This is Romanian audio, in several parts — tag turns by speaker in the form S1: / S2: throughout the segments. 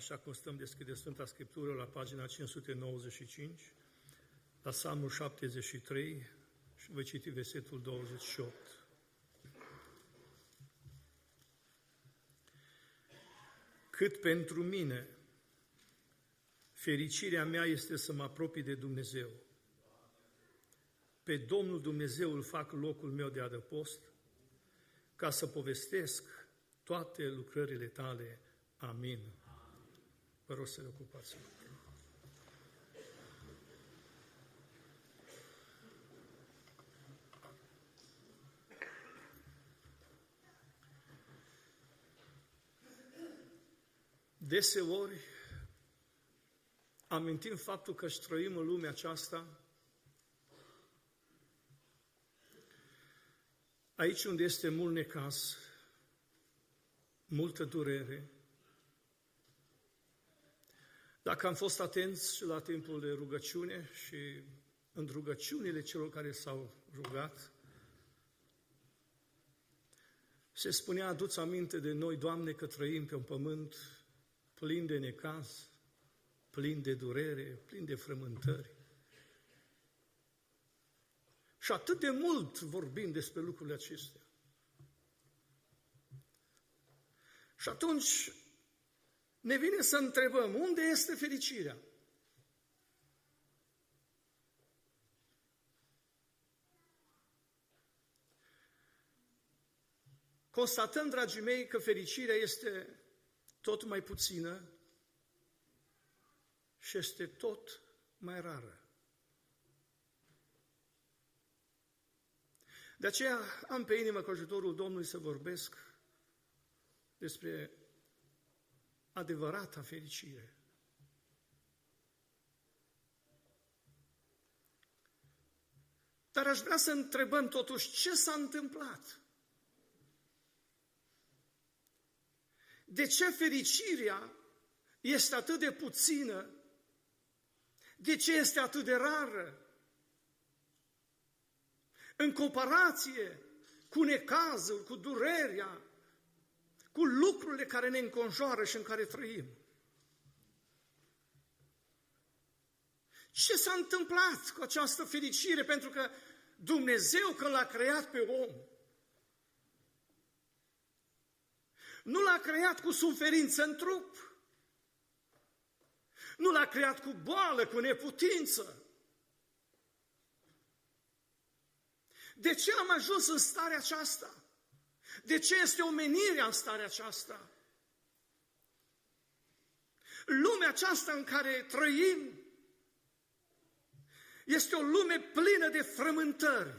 S1: așa cum stăm deschide Sfânta Scriptură la pagina 595, la Psalmul 73 și voi citi versetul 28. Cât pentru mine, fericirea mea este să mă apropii de Dumnezeu. Pe Domnul Dumnezeu îl fac locul meu de adăpost, ca să povestesc toate lucrările tale. Amin. Vă rog să le ocupați. Deseori amintim faptul că trăim în lumea aceasta aici unde este mult necas, multă durere. Dacă am fost atenți la timpul de rugăciune și în rugăciunile celor care s-au rugat, se spunea, aduți aminte de noi, Doamne, că trăim pe un pământ plin de necaz, plin de durere, plin de frământări. Și atât de mult vorbim despre lucrurile acestea. Și atunci ne vine să întrebăm, unde este fericirea? Constatăm, dragii mei, că fericirea este tot mai puțină și este tot mai rară. De aceea am pe inimă cu ajutorul Domnului să vorbesc despre adevărata fericire. Dar aș vrea să întrebăm totuși ce s-a întâmplat. De ce fericirea este atât de puțină? De ce este atât de rară? În comparație cu necazul, cu durerea, cu lucrurile care ne înconjoară și în care trăim. Ce s-a întâmplat cu această fericire? Pentru că Dumnezeu, când l-a creat pe om, nu l-a creat cu suferință în trup, nu l-a creat cu boală, cu neputință. De ce am ajuns în starea aceasta? De ce este omenirea în starea aceasta? Lumea aceasta în care trăim este o lume plină de frământări.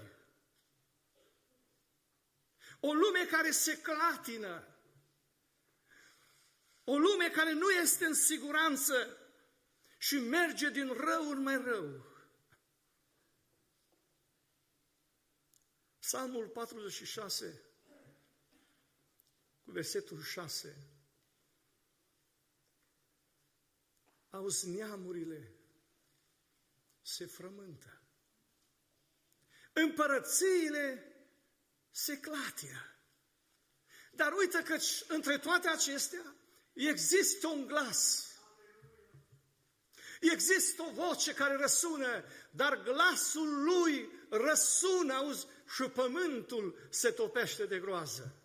S1: O lume care se clatină. O lume care nu este în siguranță și merge din rău în mai rău. Psalmul 46 cu versetul 6. Auzi, neamurile se frământă. Împărățiile se clatină. Dar uite că între toate acestea există un glas. Există o voce care răsună, dar glasul lui răsună, auzi, și pământul se topește de groază.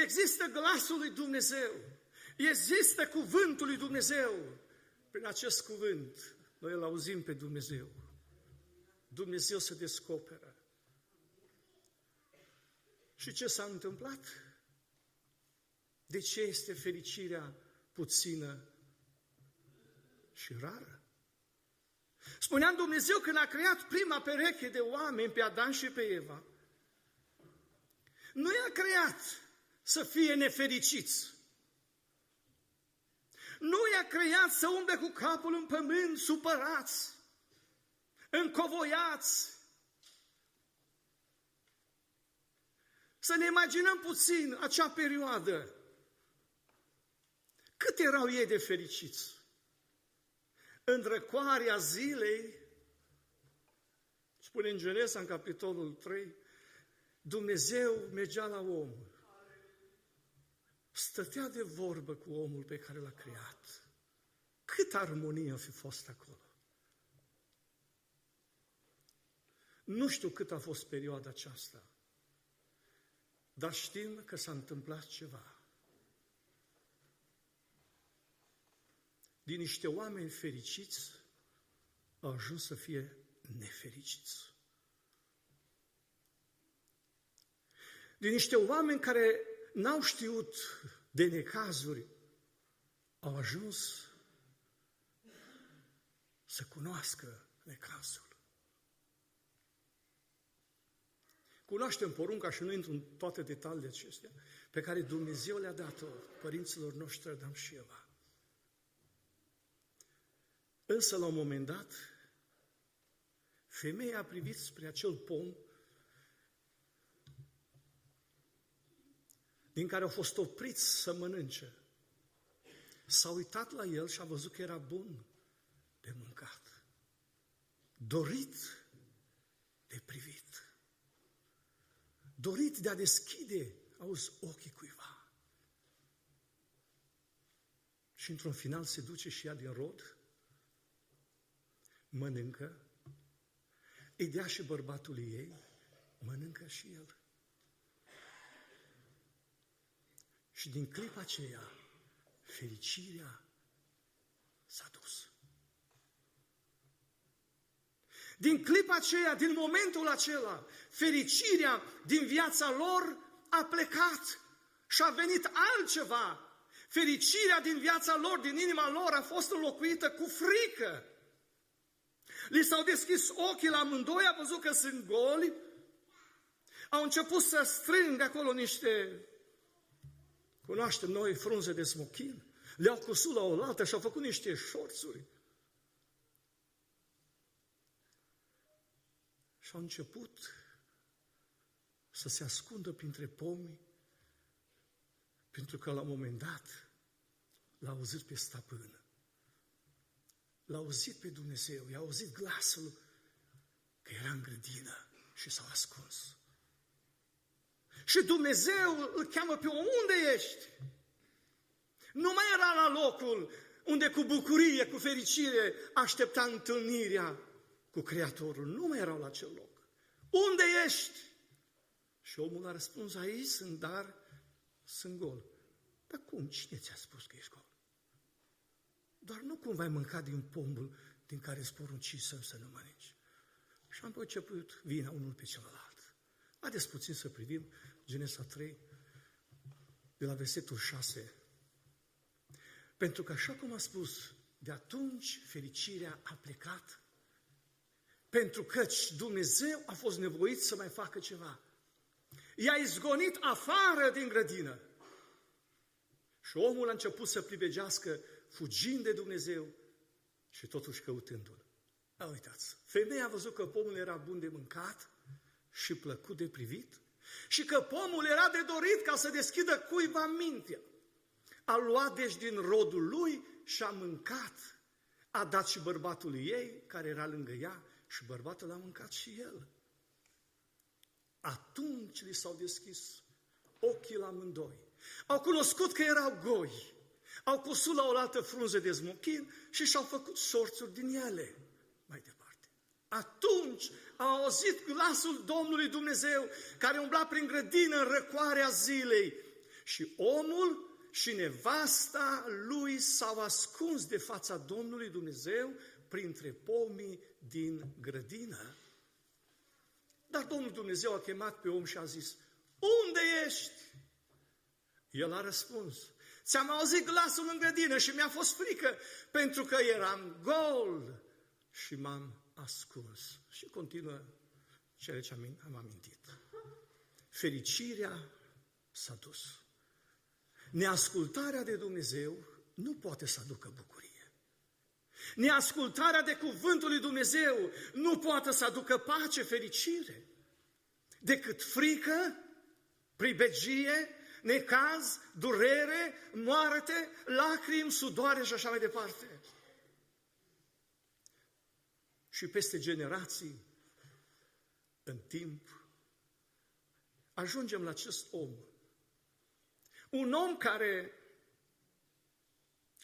S1: Există glasul lui Dumnezeu. Există cuvântul lui Dumnezeu. Prin acest cuvânt, noi îl auzim pe Dumnezeu. Dumnezeu se descoperă. Și ce s-a întâmplat? De ce este fericirea puțină și rară? Spunea Dumnezeu când a creat prima pereche de oameni pe Adan și pe Eva, nu i-a creat să fie nefericiți. Nu i-a creat să umble cu capul în pământ, supărați, încovoiați. Să ne imaginăm puțin acea perioadă. Cât erau ei de fericiți? În răcoarea zilei, spune în Genesa, în capitolul 3, Dumnezeu mergea la om stătea de vorbă cu omul pe care l-a creat. Cât armonie a fi fost acolo. Nu știu cât a fost perioada aceasta, dar știm că s-a întâmplat ceva. Din niște oameni fericiți au ajuns să fie nefericiți. Din niște oameni care n-au știut de necazuri, au ajuns să cunoască necazul. Cunoaștem porunca și nu intru în toate detaliile acestea, pe care Dumnezeu le-a dat-o părinților noștri Adam și Eva. Însă, la un moment dat, femeia a privit spre acel pom din care au fost opriți să mănânce. S-a uitat la el și a văzut că era bun de mâncat, dorit de privit, dorit de a deschide, auzi, ochii cuiva. Și într-un final se duce și ea din rod, mănâncă, îi dea și bărbatului ei, mănâncă și el. Și din clipa aceea, fericirea s-a dus. Din clipa aceea, din momentul acela, fericirea din viața lor a plecat și a venit altceva. Fericirea din viața lor, din inima lor, a fost înlocuită cu frică. Li s-au deschis ochii la amândoi, a văzut că sunt goli, au început să strângă acolo niște, cunoaștem noi, frunze de smochin, le-au cusut la oaltă și au făcut niște șorțuri. Și au început să se ascundă printre pomi, pentru că la un moment dat l-a auzit pe stăpân. L-a auzit pe Dumnezeu, i-a auzit glasul că era în grădină și s-au ascuns. Și Dumnezeu îl cheamă pe om, unde ești? Nu mai era la locul unde cu bucurie, cu fericire aștepta întâlnirea cu Creatorul. Nu mai erau la acel loc. Unde ești? Și omul a răspuns, aici sunt, dar sunt gol. Dar cum? Cine ți-a spus că ești gol? Doar nu cumva ai mâncat din pombul din care îți porunci să, să nu mănânci. Și am început vina unul pe celălalt. Haideți puțin să privim Genesa 3, de la versetul 6. Pentru că, așa cum a spus, de atunci fericirea a plecat, pentru că Dumnezeu a fost nevoit să mai facă ceva. I-a izgonit afară din grădină. Și omul a început să privegească fugind de Dumnezeu și totuși căutându-L. A, uitați, femeia a văzut că pomul era bun de mâncat și plăcut de privit și că pomul era de dorit ca să deschidă cuiva mintea. A luat deci din rodul lui și a mâncat. A dat și bărbatului ei, care era lângă ea, și bărbatul a mâncat și el. Atunci li s-au deschis ochii la amândoi. Au cunoscut că erau goi. Au cusut la oaltă frunze de smochin și și-au făcut sorțuri din ele. Mai departe. Atunci au auzit glasul Domnului Dumnezeu care umbla prin grădină în răcoarea zilei și omul și nevasta lui s-au ascuns de fața Domnului Dumnezeu printre pomii din grădină. Dar Domnul Dumnezeu a chemat pe om și a zis, unde ești? El a răspuns, Ți-am auzit glasul în grădină și mi-a fost frică pentru că eram gol și m-am ascuns. Și continuă cele ce am amintit. Fericirea s-a dus. Neascultarea de Dumnezeu nu poate să aducă bucurie. Neascultarea de cuvântul lui Dumnezeu nu poate să aducă pace, fericire, decât frică, pribegie, necaz, durere, moarte, lacrimi, sudoare și așa mai departe. Și peste generații, în timp, ajungem la acest om. Un om care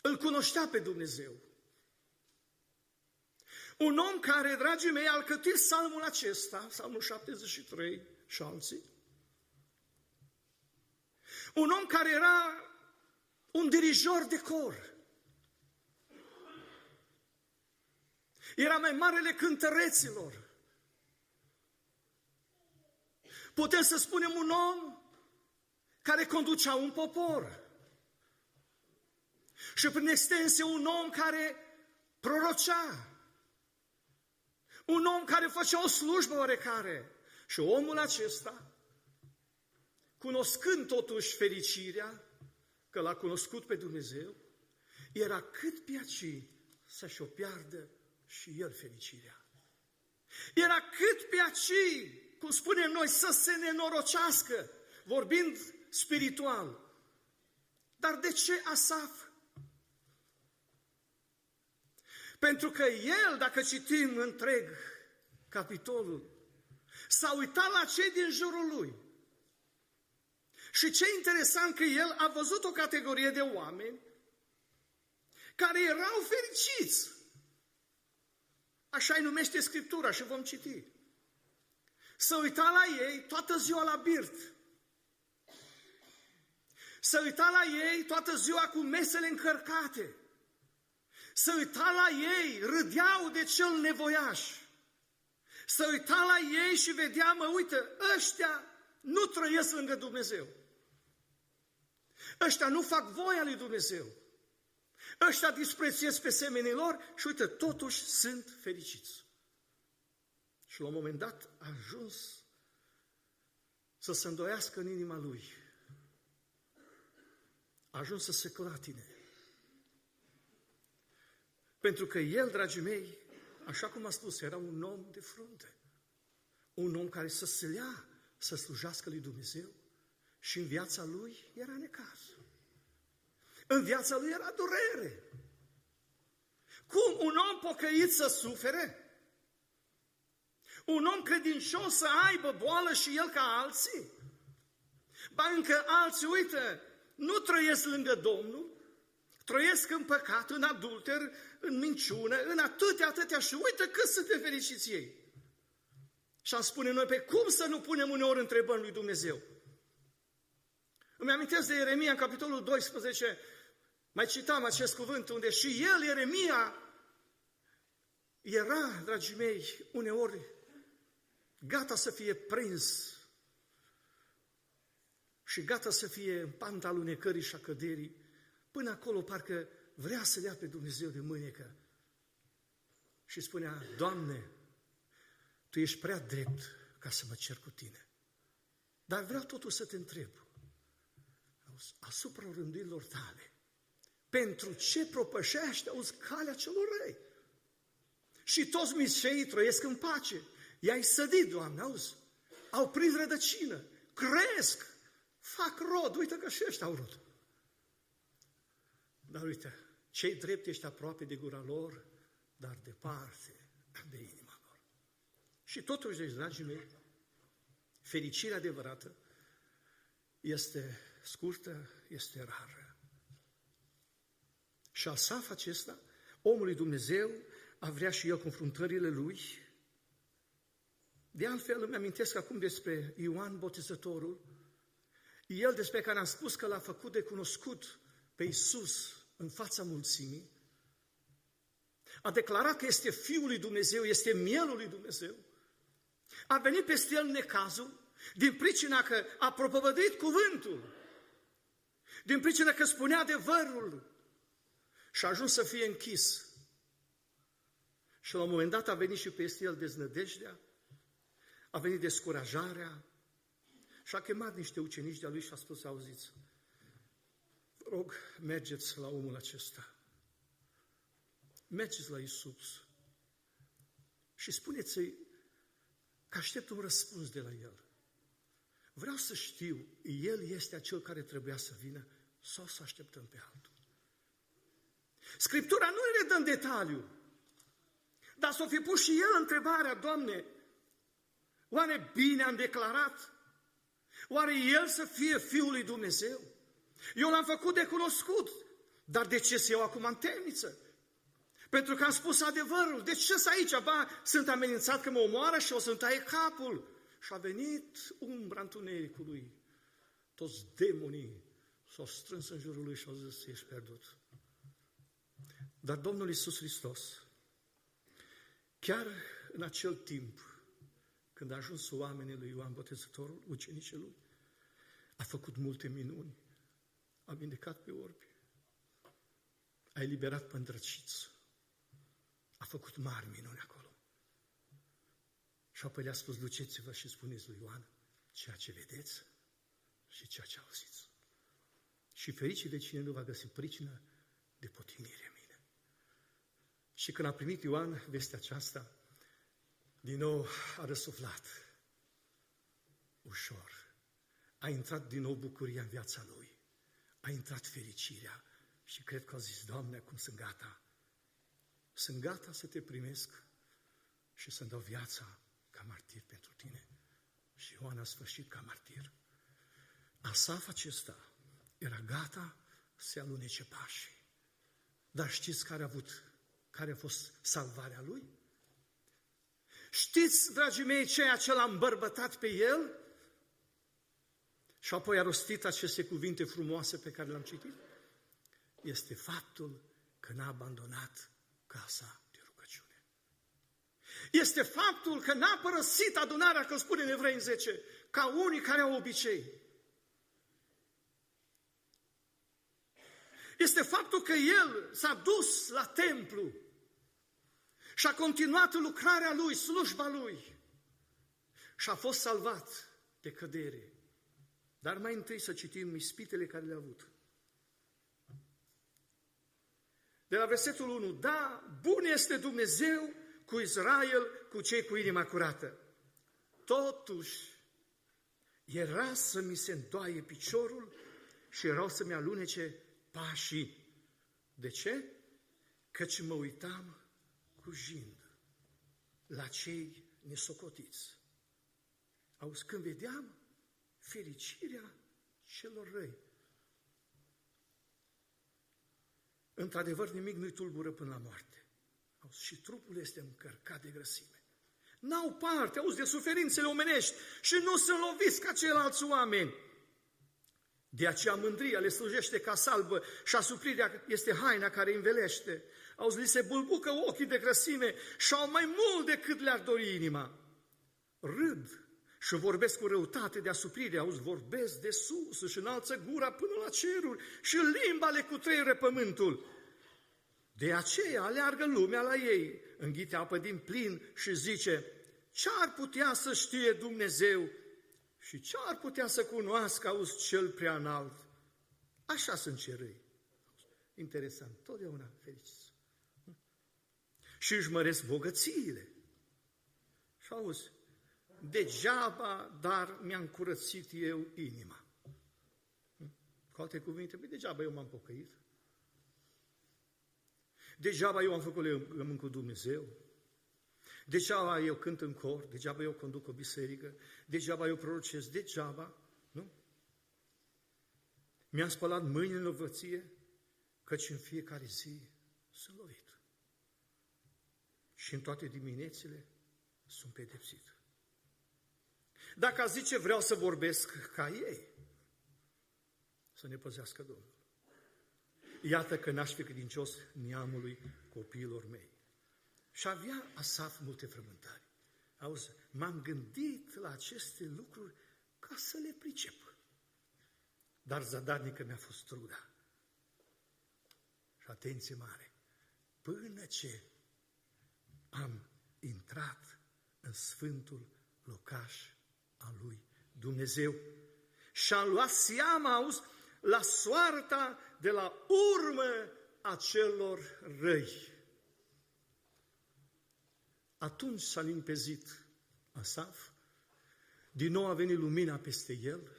S1: îl cunoștea pe Dumnezeu. Un om care, dragii mei, a alcătuit psalmul acesta, psalmul 73 și alții. Un om care era un dirijor de cor. Era mai marele cântăreților. Putem să spunem un om care conducea un popor. Și prin extensie un om care prorocea. Un om care făcea o slujbă oarecare. Și omul acesta, cunoscând totuși fericirea, că l-a cunoscut pe Dumnezeu, era cât pe aci să-și o piardă și el fericirea. Era cât pe aci, cum spunem noi, să se nenorocească, vorbind spiritual. Dar de ce Asaf? Pentru că el, dacă citim întreg capitolul, s-a uitat la cei din jurul lui. Și ce interesant că el a văzut o categorie de oameni care erau fericiți. Așa îi numește Scriptura și vom citi. Să uita la ei toată ziua la birt. Să uita la ei toată ziua cu mesele încărcate. Să uita la ei, râdeau de cel nevoiaș. Să uita la ei și vedea, mă, uite, ăștia nu trăiesc lângă Dumnezeu. Ăștia nu fac voia lui Dumnezeu. Ăștia disprețuiesc pe semenii lor și uite, totuși sunt fericiți. Și la un moment dat a ajuns să se îndoiască în inima lui. A ajuns să se clatine. Pentru că el, dragii mei, așa cum a spus, era un om de frunte. Un om care să se lea, să slujească lui Dumnezeu. Și în viața lui era necaz. În viața lui era durere. Cum un om pocăit să sufere? Un om credincios să aibă boală și el ca alții? Ba încă alții, uite, nu trăiesc lângă Domnul, trăiesc în păcat, în adulter, în minciună, în atâtea, atâtea și uite cât sunt de fericiți ei. Și am spune noi, pe cum să nu punem uneori întrebări lui Dumnezeu? Îmi amintesc de Ieremia în capitolul 12, mai citam acest cuvânt unde și el, Ieremia, era, dragii mei, uneori gata să fie prins și gata să fie în panta alunecării și a căderii, până acolo parcă vrea să le ia pe Dumnezeu de mânecă. Și spunea, Doamne, Tu ești prea drept ca să mă cer cu Tine. Dar vreau totuși să te întreb, asupra rândurilor tale, pentru ce propășește, auzi, calea celor răi? Și toți mișeii trăiesc în pace. I-ai sădit, Doamne, auzi? Au prins rădăcină, cresc, fac rod. Uite că și ăștia au rod. Dar uite, cei drepti ești aproape de gura lor, dar departe de inima lor. Și totuși, deci, dragii mei, fericirea adevărată este scurtă, este rară. Și Asaf acesta, omul lui Dumnezeu, a vrea și el confruntările lui. De altfel, îmi amintesc acum despre Ioan Botezătorul, el despre care am spus că l-a făcut de cunoscut pe Iisus în fața mulțimii, a declarat că este Fiul lui Dumnezeu, este Mielul lui Dumnezeu, a venit peste el necazul, din pricina că a propovăduit cuvântul, din pricina că spunea adevărul și a ajuns să fie închis. Și la un moment dat a venit și peste el deznădejdea, a venit descurajarea și a chemat niște ucenici de-a lui și a spus, auziți, vă rog, mergeți la omul acesta. Mergeți la Isus și spuneți-i că aștept un răspuns de la El. Vreau să știu, El este acel care trebuia să vină sau să așteptăm pe altul. Scriptura nu ne dă în detaliu, dar s-o fi pus și el întrebarea, Doamne, oare bine am declarat? Oare el să fie Fiul lui Dumnezeu? Eu l-am făcut de cunoscut, dar de ce să iau acum în temniță? Pentru că am spus adevărul. De ce să aici? Ba, sunt amenințat că mă omoară și o să-mi taie capul. Și a venit umbra întunericului. Toți demonii s-au strâns în jurul lui și au zis, ești pierdut. Dar Domnul Iisus Hristos, chiar în acel timp, când a ajuns oamenii lui Ioan Botezătorul, ucenicii lui, a făcut multe minuni, a vindecat pe orbi, a eliberat pe îndrăciți, a făcut mari minuni acolo. Și apoi le-a spus, duceți-vă și spuneți lui Ioan ceea ce vedeți și ceea ce auziți. Și fericit de cine nu va găsi pricină de potinire în mine. Și când a primit Ioan vestea aceasta, din nou a răsuflat. Ușor. A intrat din nou bucuria în viața lui. A intrat fericirea. Și cred că a zis, Doamne, acum sunt gata. Sunt gata să te primesc și să-mi dau viața ca martir pentru tine. Și Ioan a sfârșit ca martir. Asaf acesta era gata să alunece pașii. Dar știți care a avut, care a fost salvarea lui? Știți, dragii mei, ceea ce l-a îmbărbătat pe el? Și apoi a rostit aceste cuvinte frumoase pe care le-am citit. Este faptul că n-a abandonat casa de rugăciune. Este faptul că n-a părăsit adunarea, că spune în Evrei 10, ca unii care au obicei. Este faptul că el s-a dus la templu și a continuat lucrarea lui, slujba lui. Și a fost salvat de cădere. Dar mai întâi să citim ispitele care le-a avut. De la versetul 1, da, bun este Dumnezeu cu Israel, cu cei cu inima curată. Totuși, era să mi se îndoaie piciorul și erau să-mi alunece pașii. De ce? Căci mă uitam rujind la cei nesocotiți. Auzi, când vedeam fericirea celor răi. Într-adevăr, nimic nu-i tulbură până la moarte. Auzi, și trupul este încărcat de grăsime. N-au parte, auzi, de suferințele omenești și nu sunt loviți ca ceilalți oameni. De aceea mândria le slujește ca salbă și asuprirea este haina care învelește. Auzi, li se bulbucă ochii de grăsime și au mai mult decât le-ar dori inima. Râd și vorbesc cu răutate de asuprire, auzi, vorbesc de sus și înalță gura până la ceruri și limba le cutreieră pământul. De aceea aleargă lumea la ei, înghite apă din plin și zice, ce ar putea să știe Dumnezeu și ce ar putea să cunoască, auzi, cel prea înalt? Așa sunt cerăi. Interesant, totdeauna fericiți și își măresc bogățiile. Și auzi, degeaba, dar mi-am curățit eu inima. Cu alte cuvinte, bă, degeaba eu m-am pocăit. Degeaba eu am făcut legământ cu Dumnezeu. Degeaba eu cânt în cor, degeaba eu conduc o biserică, degeaba eu prorocesc, degeaba, nu? Mi-am spălat mâinile în lovăție, căci în fiecare zi sunt lovit și în toate diminețile sunt pedepsit. Dacă a zice vreau să vorbesc ca ei, să ne păzească Domnul. Iată că n-aș fi credincios neamului copiilor mei. Și avea Asaf multe frământări. Auzi, m-am gândit la aceste lucruri ca să le pricep. Dar zadarnică mi-a fost truda. Și atenție mare, până ce am intrat în sfântul locaș al lui Dumnezeu și am luat seama, auzi, la soarta de la urmă a celor răi. Atunci s-a limpezit Asaf, din nou a venit lumina peste el,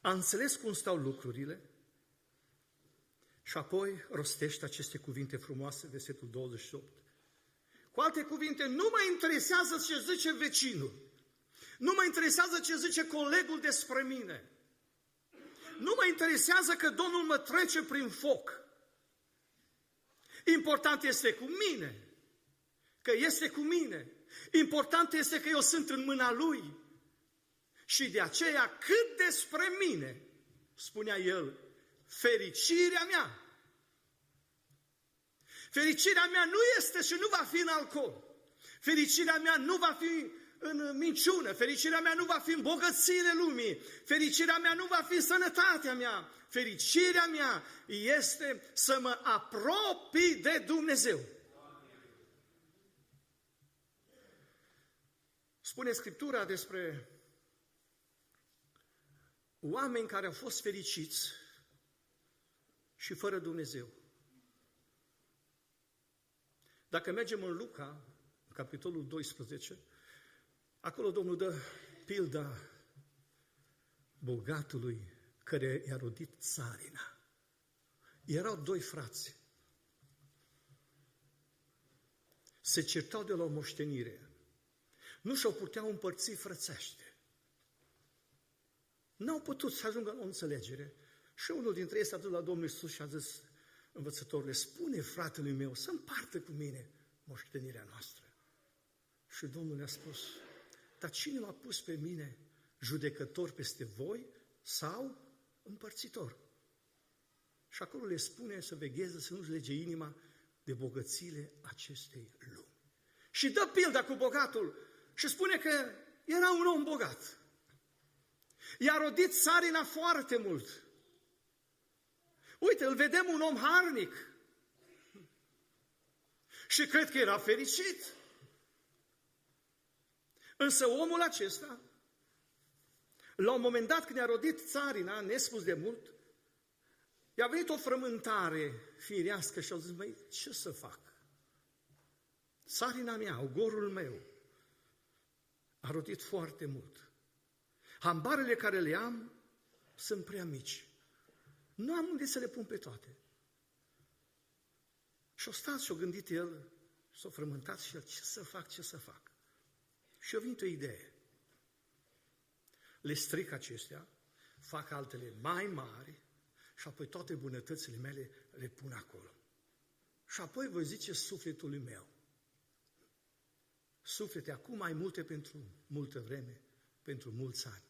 S1: a înțeles cum stau lucrurile și apoi rostește aceste cuvinte frumoase, versetul 28. Cu alte cuvinte, nu mă interesează ce zice vecinul. Nu mă interesează ce zice colegul despre mine. nu mă interesează că Domnul mă trece prin foc. Important este cu mine, că este cu mine. Important este că eu sunt în mâna Lui. Și de aceea, cât despre mine, spunea el, fericirea mea. Fericirea mea nu este și nu va fi în alcool. Fericirea mea nu va fi în minciună, fericirea mea nu va fi în bogățiile lumii, fericirea mea nu va fi în sănătatea mea, fericirea mea este să mă apropii de Dumnezeu. Spune Scriptura despre oameni care au fost fericiți și fără Dumnezeu. Dacă mergem în Luca, în capitolul 12, acolo Domnul dă pilda bogatului care i-a rodit țarina. Erau doi frați. Se certau de la o moștenire. Nu și-au puteau împărți frățește. N-au putut să ajungă la o înțelegere. Și unul dintre ei s-a dus la Domnul Iisus și a zis, învățătorule, spune fratelui meu să împartă cu mine moștenirea noastră. Și Domnul le-a spus, dar cine m-a pus pe mine judecător peste voi sau împărțitor? Și acolo le spune să vegheze, să nu-și lege inima de bogățiile acestei lumi. Și dă pilda cu bogatul și spune că era un om bogat. I-a rodit țarina foarte mult. Uite, îl vedem un om harnic. Și cred că era fericit. Însă omul acesta, la un moment dat când i-a rodit țarina, nespus de mult, i-a venit o frământare firească și a zis, măi, ce să fac? Țarina mea, ogorul meu, a rodit foarte mult. Hambarele care le am sunt prea mici. Nu am unde să le pun pe toate. Și-o stat și-o gândit el, s-o frământat și el, ce să fac, ce să fac? Și-a venit o idee. Le stric acestea, fac altele mai mari și apoi toate bunătățile mele le pun acolo. Și apoi voi zice sufletului meu, suflete, acum ai multe pentru multă vreme, pentru mulți ani.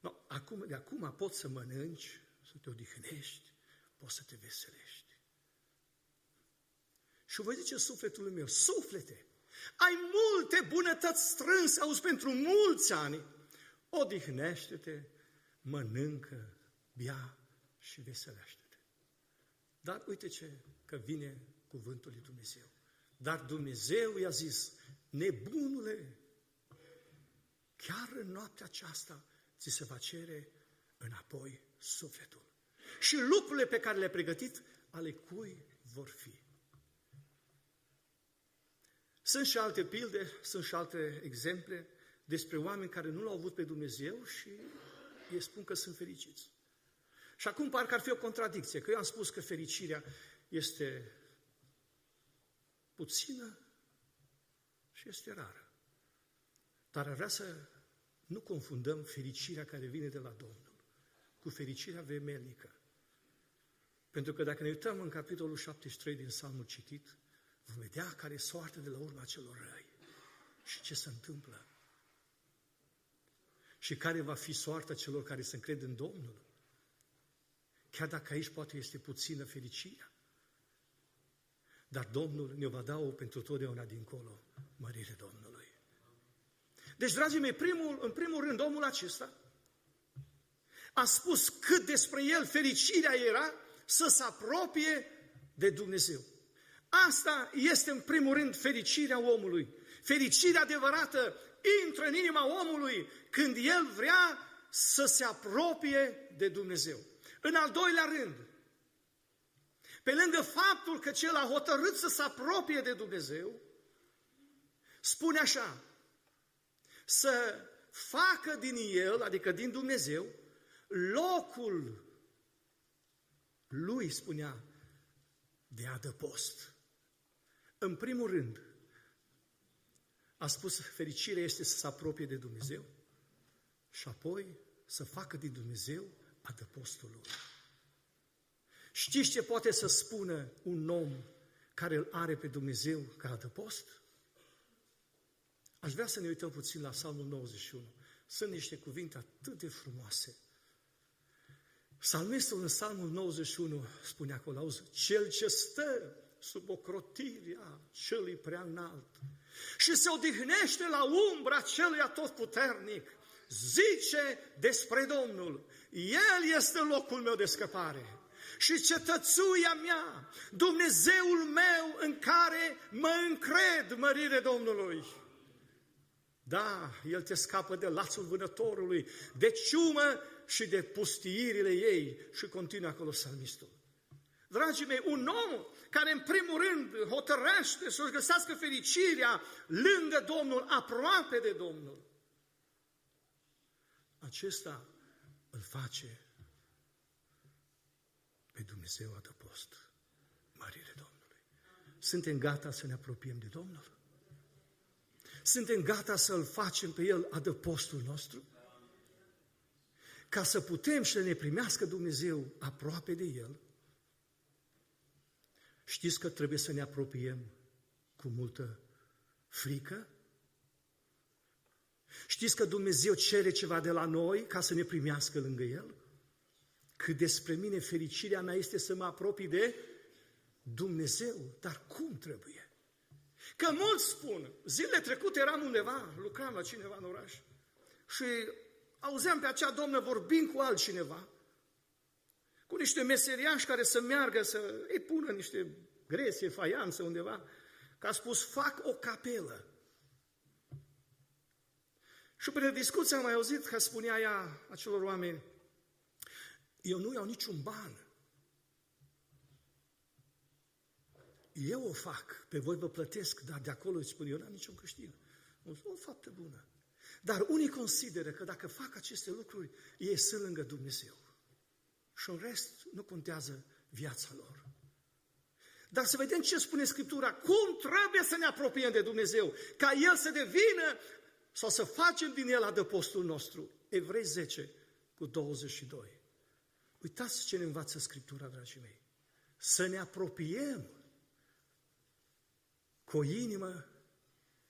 S1: No, acum, de acum poți să mănânci, să te odihnești, poți să te veselești. Și voi zice sufletului meu, suflete, ai multe bunătăți strânse, auzi, pentru mulți ani, odihnește-te, mănâncă, bea și veselește-te. Dar uite ce, că vine cuvântul lui Dumnezeu. Dar Dumnezeu i-a zis, nebunule, chiar în noaptea aceasta ți se va cere înapoi sufletul. Și lucrurile pe care le-a pregătit, ale cui vor fi. Sunt și alte pilde, sunt și alte exemple despre oameni care nu l-au avut pe Dumnezeu și ei spun că sunt fericiți. Și acum parcă ar fi o contradicție, că eu am spus că fericirea este puțină și este rară. Dar ar vrea să nu confundăm fericirea care vine de la Domnul cu fericirea vemelnică. Pentru că dacă ne uităm în capitolul 73 din Psalmul citit, vom vedea care e soarta de la urma celor răi și ce se întâmplă. Și care va fi soarta celor care se încred în Domnul. Chiar dacă aici poate este puțină fericirea. Dar Domnul ne va da-o pentru totdeauna dincolo, mărire Domnului. Deci, dragii mei, primul, în primul rând, omul acesta a spus cât despre el fericirea era să se apropie de Dumnezeu. Asta este în primul rând fericirea omului. Fericirea adevărată intră în inima omului când el vrea să se apropie de Dumnezeu. În al doilea rând, pe lângă faptul că cel a hotărât să se apropie de Dumnezeu, spune așa, să facă din el, adică din Dumnezeu, locul lui, spunea, de adăpost. În primul rând, a spus, fericirea este să se apropie de Dumnezeu și apoi să facă din Dumnezeu adăpostul lui. Știți ce poate să spună un om care îl are pe Dumnezeu ca adăpost? Aș vrea să ne uităm puțin la Psalmul 91. Sunt niște cuvinte atât de frumoase. Psalmistul în Psalmul 91 spune acolo, auzi, cel ce stă sub ocrotirea celui prea înalt și se odihnește la umbra celui atotputernic, zice despre Domnul, El este locul meu de scăpare și cetățuia mea, Dumnezeul meu în care mă încred, mărire Domnului. Da, El te scapă de lațul vânătorului, de ciumă și de pustiirile ei și continuă acolo salmistul. Dragii mei, un om care în primul rând hotărăște să-și găsească fericirea lângă Domnul, aproape de Domnul, acesta îl face pe Dumnezeu adăpost. Marire Domnului. Suntem gata să ne apropiem de Domnul? Suntem gata să-L facem pe El adăpostul nostru? Ca să putem și să ne primească Dumnezeu aproape de El, știți că trebuie să ne apropiem cu multă frică? Știți că Dumnezeu cere ceva de la noi ca să ne primească lângă El? Că despre mine fericirea mea este să mă apropii de Dumnezeu. Dar cum trebuie? Că mulți spun, zilele trecute eram undeva, lucram la cineva în oraș și auzeam pe acea domnă vorbind cu altcineva, cu niște meseriași care să meargă să îi pună niște gresie, faianță undeva, că a spus, fac o capelă. Și prin discuție am mai auzit că spunea ea acelor oameni, eu nu iau niciun ban. Eu o fac, pe voi vă plătesc, dar de acolo îți spun, eu n-am niciun câștig. O faptă bună. Dar unii consideră că dacă fac aceste lucruri, ei sunt lângă Dumnezeu. Și în rest nu contează viața lor. Dar să vedem ce spune Scriptura, cum trebuie să ne apropiem de Dumnezeu, ca El să devină sau să facem din El adăpostul nostru. Evrei 10 cu 22. Uitați ce ne învață Scriptura, dragii mei. Să ne apropiem cu o inimă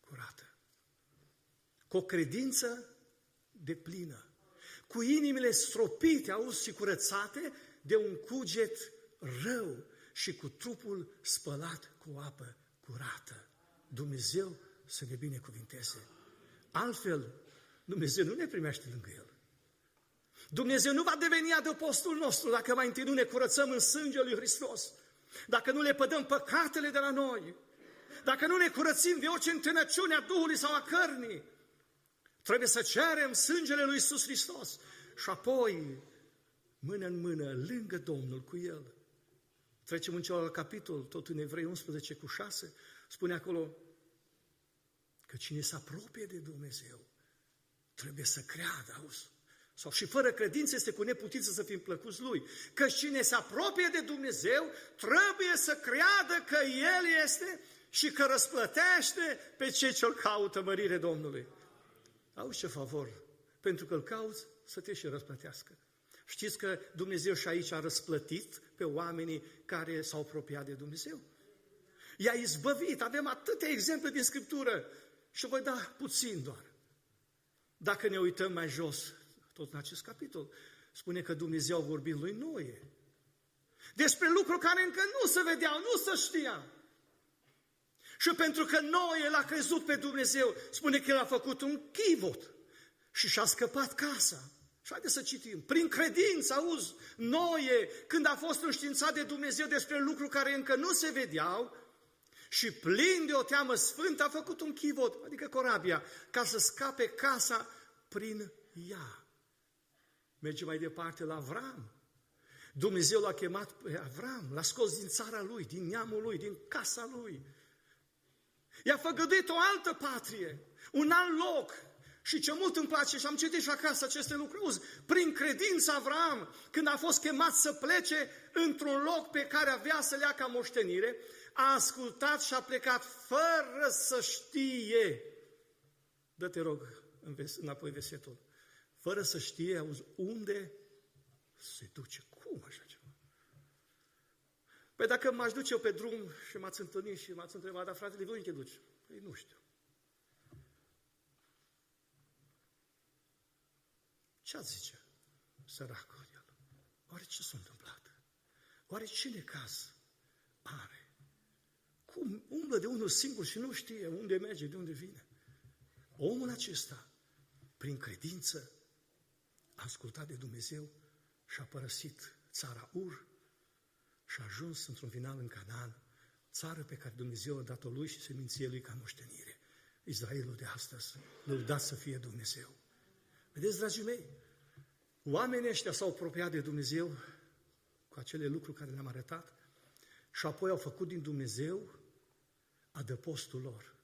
S1: curată, cu o credință de plină, cu inimile stropite, auzi, și curățate de un cuget rău și cu trupul spălat cu apă curată. Dumnezeu să ne binecuvinteze. Altfel, Dumnezeu nu ne primește lângă El. Dumnezeu nu va deveni adăpostul nostru dacă mai întâi nu ne curățăm în sângele lui Hristos, dacă nu le pădăm păcatele de la noi, dacă nu ne curățim de orice întâlnăciune a Duhului sau a cărnii. Trebuie să cerem sângele lui Iisus Hristos și apoi, mână în mână, lângă Domnul cu El. Trecem în celălalt capitol, tot în Evrei 11 cu 6, spune acolo că cine se apropie de Dumnezeu trebuie să creadă, auzi? Sau și fără credință este cu neputință să fim plăcuți Lui. Că cine se apropie de Dumnezeu trebuie să creadă că El este și că răsplătește pe cei ce-L caută mărire Domnului. Auzi ce favor, pentru că îl cauți să te și răsplătească. Știți că Dumnezeu și aici a răsplătit pe oamenii care s-au apropiat de Dumnezeu? I-a izbăvit, avem atâtea exemple din Scriptură și voi da puțin doar. Dacă ne uităm mai jos, tot în acest capitol, spune că Dumnezeu a vorbit lui Noe. Despre lucruri care încă nu se vedeau, nu se știa. Și pentru că Noe l-a crezut pe Dumnezeu, spune că el a făcut un chivot și și-a scăpat casa. Și haideți să citim. Prin credință, auzi, Noe, când a fost înștiințat de Dumnezeu despre lucruri care încă nu se vedeau, și plin de o teamă sfântă a făcut un chivot, adică corabia, ca să scape casa prin ea. Merge mai departe la Avram. Dumnezeu l-a chemat pe Avram, l-a scos din țara lui, din neamul lui, din casa lui. I-a făgăduit o altă patrie, un alt loc. Și ce mult îmi place, și am citit și acasă aceste lucruri, prin credință Avram, când a fost chemat să plece într-un loc pe care avea să le ia ca moștenire, a ascultat și a plecat fără să știe. Dă-te rog înapoi versetul. Fără să știe, auzi, unde Se duce. Cum așa ceva? Păi dacă m-aș duce eu pe drum și m-ați întâlnit și m-ați întrebat, dar fratele, voi unde duci? Păi nu știu. Ce ați zice? Săracul el. Oare ce s-a întâmplat? Oare ce necaz are? Cum umblă de unul singur și nu știe unde merge, de unde vine? Omul acesta, prin credință, a ascultat de Dumnezeu și a părăsit țara Ur și a ajuns într-un final în Canaan, țară pe care Dumnezeu a dat-o lui și seminție lui ca moștenire. Israelul de astăzi, lăudat să fie Dumnezeu. Vedeți, dragii mei, oamenii ăștia s-au apropiat de Dumnezeu cu acele lucruri care le-am arătat și apoi au făcut din Dumnezeu adăpostul lor.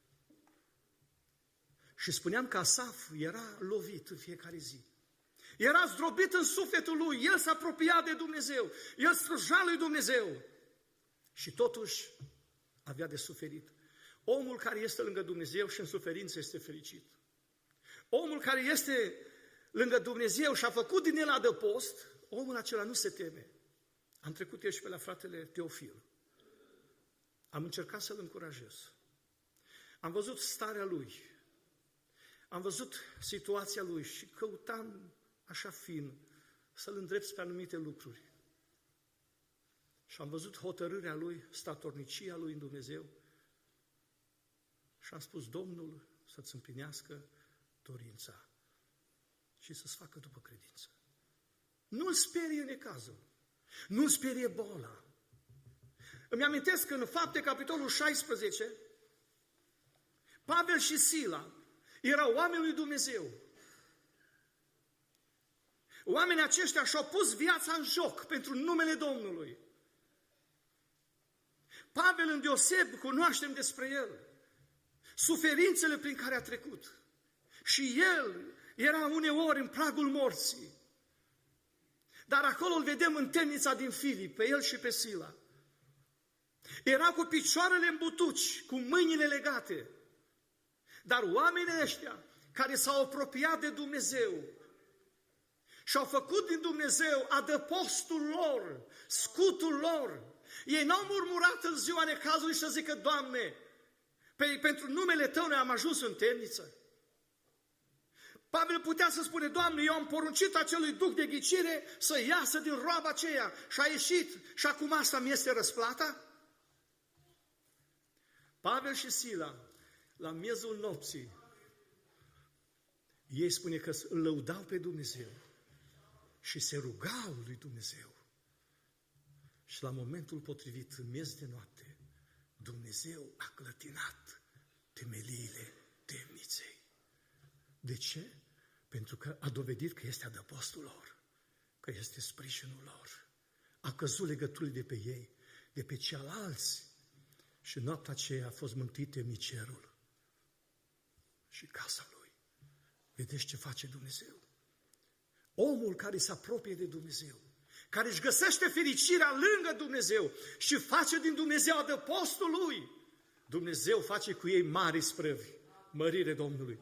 S1: Și spuneam că Asaf era lovit în fiecare zi. Era zdrobit în sufletul lui, el s-a apropiat de Dumnezeu, el sluja lui Dumnezeu. Și totuși avea de suferit. Omul care este lângă Dumnezeu și în suferință este fericit. Omul care este lângă Dumnezeu și a făcut din el adăpost, omul acela nu se teme. Am trecut eu și pe la fratele Teofil. Am încercat să-l încurajez. Am văzut starea lui. Am văzut situația lui și căutam așa fin să-l îndrept pe anumite lucruri. Și am văzut hotărârea lui, statornicia lui în Dumnezeu și am spus, Domnul să-ți împlinească dorința și să-ți facă după credință. Nu-l sperie necazul, nu-l sperie boala. Îmi amintesc că în fapte, capitolul 16, Pavel și Sila erau oameni lui Dumnezeu. Oamenii aceștia și-au pus viața în joc pentru numele Domnului. Pavel în deoseb cunoaștem despre el. Suferințele prin care a trecut. Și el era uneori în pragul morții. Dar acolo îl vedem în temnița din Filip, pe el și pe Sila. Era cu picioarele în butuci, cu mâinile legate. Dar oamenii ăștia care s-au apropiat de Dumnezeu și au făcut din Dumnezeu adăpostul lor, scutul lor, ei n-au murmurat în ziua necazului și să zică, Doamne, pe, pentru numele Tău noi am ajuns în temniță. Pavel putea să spune, Doamne, eu am poruncit acelui duc de ghicire să iasă din roaba aceea și a ieșit și acum asta mi este răsplata? Pavel și Sila, la miezul nopții, ei spune că îl lăudau pe Dumnezeu și se rugau lui Dumnezeu. Și la momentul potrivit, în miez de noapte, Dumnezeu a clătinat temeliile temniței. De ce? Pentru că a dovedit că este adăpostul lor, că este sprijinul lor. A căzut legăturile de pe ei, de pe cealalți. Și noaptea aceea a fost mântuit micerul și casa lui. Vedeți ce face Dumnezeu? Omul care se apropie de Dumnezeu, care își găsește fericirea lângă Dumnezeu și face din Dumnezeu adăpostul lui, Dumnezeu face cu ei mari sprăvi, mărire Domnului.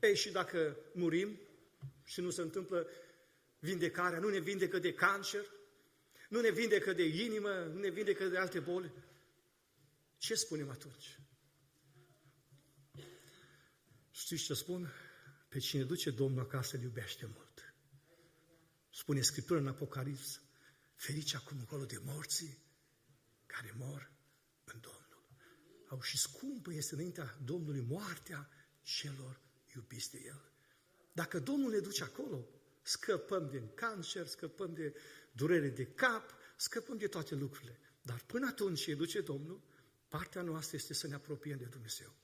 S1: Ei, și dacă murim și nu se întâmplă vindecarea, nu ne vindecă de cancer, nu ne vindecă de inimă, nu ne vindecă de alte boli, ce spunem atunci? Știți ce spun? Pe cine duce Domnul acasă, îl iubește mult. Spune Scriptura în Apocalips, ferice acum încolo de morții care mor în Domnul. Au și scumpă este înaintea Domnului moartea celor iubiți de El. Dacă Domnul ne duce acolo, scăpăm din cancer, scăpăm de durere de cap, scăpăm de toate lucrurile. Dar până atunci ce duce Domnul, partea noastră este să ne apropiem de Dumnezeu.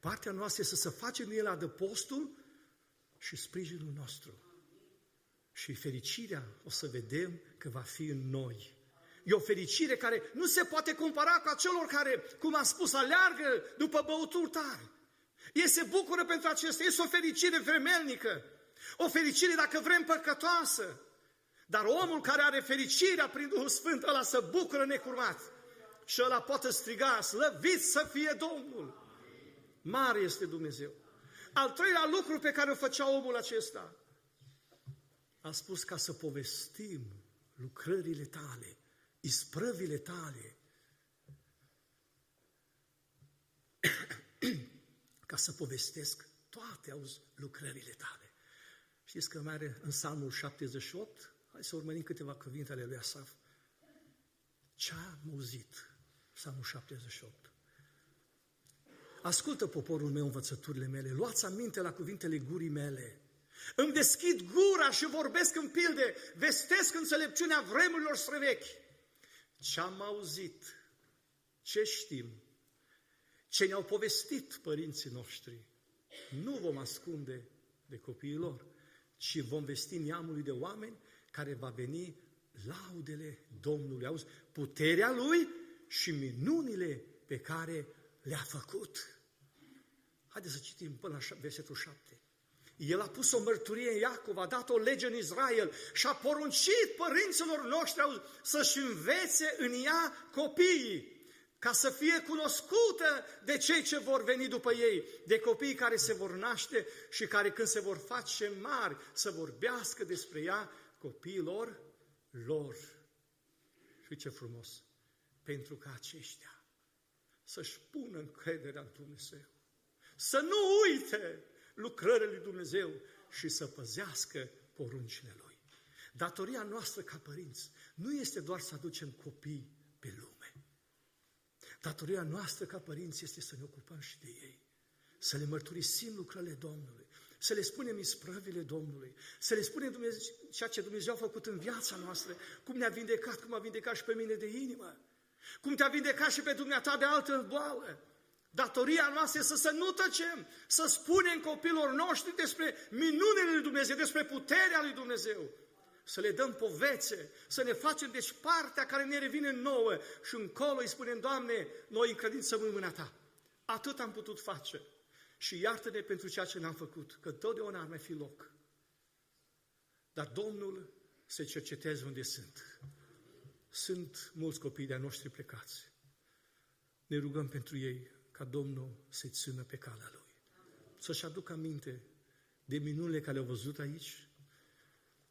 S1: Partea noastră este să facem El adăpostul și sprijinul nostru. Și fericirea o să vedem că va fi în noi. E o fericire care nu se poate compara cu acelor care, cum am spus, aleargă după băuturi tare. Ei se bucură pentru acesta. Este o fericire vremelnică. O fericire, dacă vrem, păcătoasă. Dar omul care are fericirea prin Duhul Sfânt, ăla să bucură necurmat. Și ăla poate striga, slăvit să fie Domnul. Mare este Dumnezeu. Al treilea lucru pe care o făcea omul acesta, A spus ca să povestim lucrările tale, isprăvile tale, ca să povestesc toate, auzi, lucrările tale. Știți că mai are în Psalmul 78? Hai să urmărim câteva cuvinte ale lui Asaf. Ce-a auzit Psalmul 78? Ascultă poporul meu învățăturile mele, luați aminte la cuvintele gurii mele. Îmi deschid gura și vorbesc în pilde, vestesc înțelepciunea vremurilor străvechi. Ce-am auzit, ce știm, ce ne-au povestit părinții noștri, nu vom ascunde de copiii lor, ci vom vesti neamului de oameni care va veni laudele Domnului. Auzi, puterea Lui și minunile pe care le-a făcut. Haideți să citim până la versetul 7. El a pus o mărturie în Iacov, a dat o lege în Israel și a poruncit părinților noștri să-și învețe în ea copiii, ca să fie cunoscută de cei ce vor veni după ei, de copiii care se vor naște și care când se vor face mari să vorbească despre ea copiilor lor. Și ce frumos! Pentru că aceștia să-și pună încrederea în Dumnezeu. Să nu uite lucrările lui Dumnezeu și să păzească poruncile Lui. Datoria noastră ca părinți nu este doar să aducem copii pe lume. Datoria noastră ca părinți este să ne ocupăm și de ei, să le mărturisim lucrările Domnului, să le spunem isprăvile Domnului, să le spunem Dumnezeu, ceea ce Dumnezeu a făcut în viața noastră, cum ne-a vindecat, cum a vindecat și pe mine de inimă, cum te-a vindecat și pe dumneata de altă boală, Datoria noastră este să nu tăcem, să spunem copilor noștri despre minunile lui Dumnezeu, despre puterea lui Dumnezeu. Să le dăm povețe, să ne facem deci partea care ne revine nouă și încolo îi spunem, Doamne, noi în credință în mâna Ta. Atât am putut face. Și iartă-ne pentru ceea ce n-am făcut, că totdeauna ar mai fi loc. Dar Domnul se cerceteze unde sunt. Sunt mulți copii de-a noștri plecați. Ne rugăm pentru ei, ca Domnul să-i țină pe calea Lui. Să-și aducă aminte de minunile care le-au văzut aici,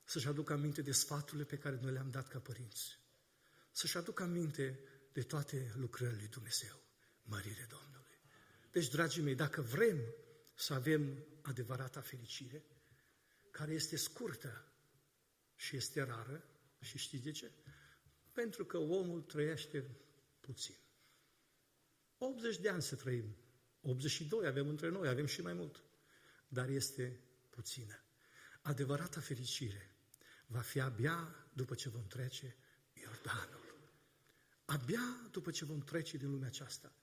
S1: să-și aducă aminte de sfaturile pe care noi le-am dat ca părinți, să-și aducă aminte de toate lucrările lui Dumnezeu. Mărire Domnului. Deci, dragii mei, dacă vrem să avem adevărata fericire, care este scurtă și este rară, și știți de ce? Pentru că omul trăiește puțin. 80 de ani să trăim. 82 avem între noi, avem și mai mult. Dar este puțină. Adevărata fericire va fi abia după ce vom trece Iordanul. Abia după ce vom trece din lumea aceasta.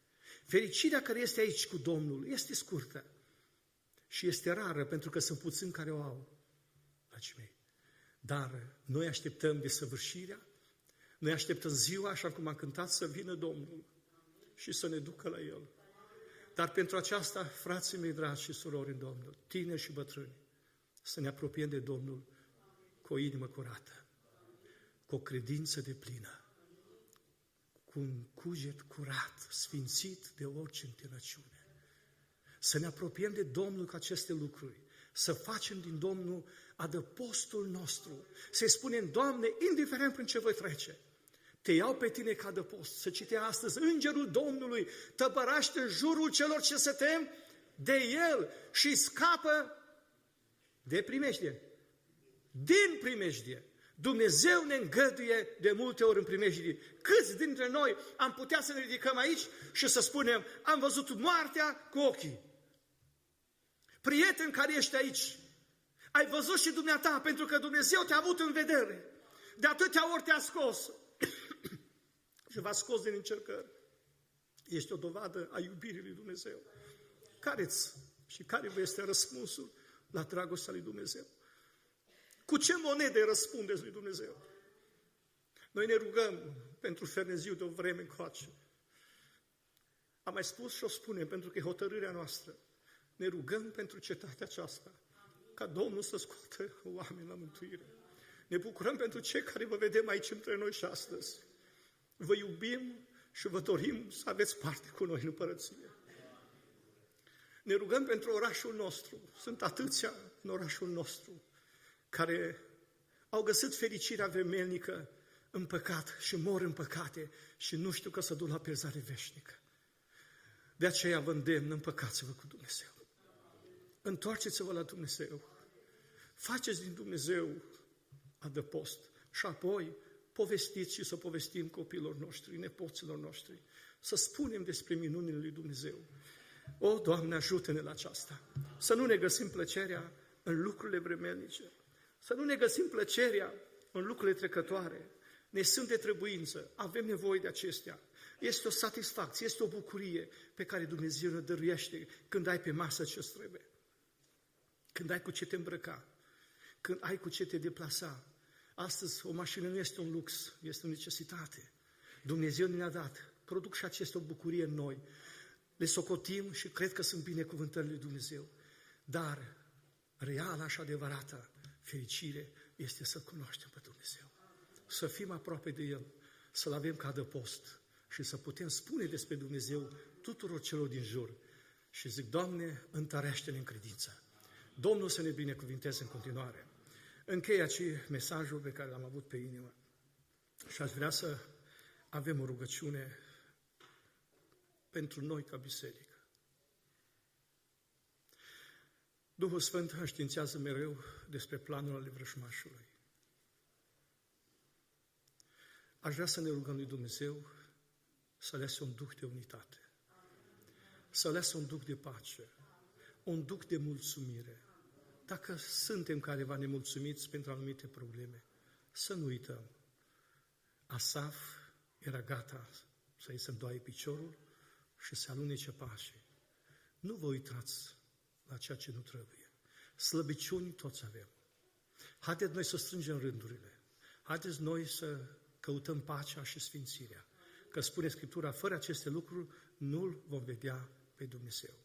S1: Fericirea care este aici cu Domnul este scurtă și este rară pentru că sunt puțini care o au, dragii mei. Dar noi așteptăm desăvârșirea, noi așteptăm ziua, așa cum am cântat, să vină Domnul și să ne ducă la El. Dar pentru aceasta, frații mei dragi și surori în Domnul, tineri și bătrâni, să ne apropiem de Domnul cu o inimă curată, cu o credință de plină, cu un cuget curat, sfințit de orice întinăciune. Să ne apropiem de Domnul cu aceste lucruri, să facem din Domnul adăpostul nostru, să-i spunem, Doamne, indiferent prin ce voi trece, te iau pe tine ca de post. Să citea astăzi, Îngerul Domnului tăpăraște în jurul celor ce se tem de El și scapă de primejdie. Din primejdie. Dumnezeu ne îngăduie de multe ori în primejdie. Câți dintre noi am putea să ne ridicăm aici și să spunem, am văzut moartea cu ochii. Prieten care ești aici, ai văzut și dumneata, pentru că Dumnezeu te-a avut în vedere. De atâtea ori te-a scos și v-a scos din încercări. Este o dovadă a iubirii lui Dumnezeu. Care-ți și care vă este răspunsul la dragostea lui Dumnezeu? Cu ce monede răspundeți lui Dumnezeu? Noi ne rugăm pentru ferneziu de o vreme încoace. Am mai spus și o spunem pentru că e hotărârea noastră. Ne rugăm pentru cetatea aceasta, ca Domnul să scoată oameni la mântuire. Ne bucurăm pentru cei care vă vedem aici între noi și astăzi. Vă iubim și vă dorim să aveți parte cu noi în împărăție. Ne rugăm pentru orașul nostru. Sunt atâția în orașul nostru care au găsit fericirea vremelnică în păcat și mor în păcate și nu știu că să duc la pierzare veșnică. De aceea vă îndemn, împăcați-vă cu Dumnezeu. Întoarceți-vă la Dumnezeu. Faceți din Dumnezeu adăpost și apoi povestiți și să povestim copiilor noștri, nepoților noștri, să spunem despre minunile lui Dumnezeu. O, Doamne, ajută-ne la aceasta. Să nu ne găsim plăcerea în lucrurile vremelnice. Să nu ne găsim plăcerea în lucrurile trecătoare. Ne sunt de trebuință, avem nevoie de acestea. Este o satisfacție, este o bucurie pe care Dumnezeu ne dăruiește când ai pe masă ce trebuie. Când ai cu ce te îmbrăca, când ai cu ce te deplasa. Astăzi o mașină nu este un lux, este o necesitate. Dumnezeu ne-a dat. Produc și aceste o bucurie în noi. Le socotim și cred că sunt binecuvântările lui Dumnezeu. Dar reală și adevărată fericire este să cunoaștem pe Dumnezeu. Să fim aproape de El, să-L avem ca de post și să putem spune despre Dumnezeu tuturor celor din jur. Și zic, Doamne, întărește-ne în credință. Domnul să ne binecuvinteze în continuare. Închei aici mesajul pe care l-am avut pe inimă și aș vrea să avem o rugăciune pentru noi ca biserică. Duhul Sfânt înștiințează mereu despre planul ale vrășmașului. Aș vrea să ne rugăm lui Dumnezeu să lese un duh de unitate, să lese un duh de pace, un duh de mulțumire. Dacă suntem careva nemulțumiți pentru anumite probleme, să nu uităm. Asaf era gata să-i se îndoaie piciorul și să alunece pașii. Nu vă uitați la ceea ce nu trebuie. Slăbiciuni toți avem. Haideți noi să strângem rândurile. Haideți noi să căutăm pacea și sfințirea. Că spune Scriptura, fără aceste lucruri nu-L vom vedea pe Dumnezeu.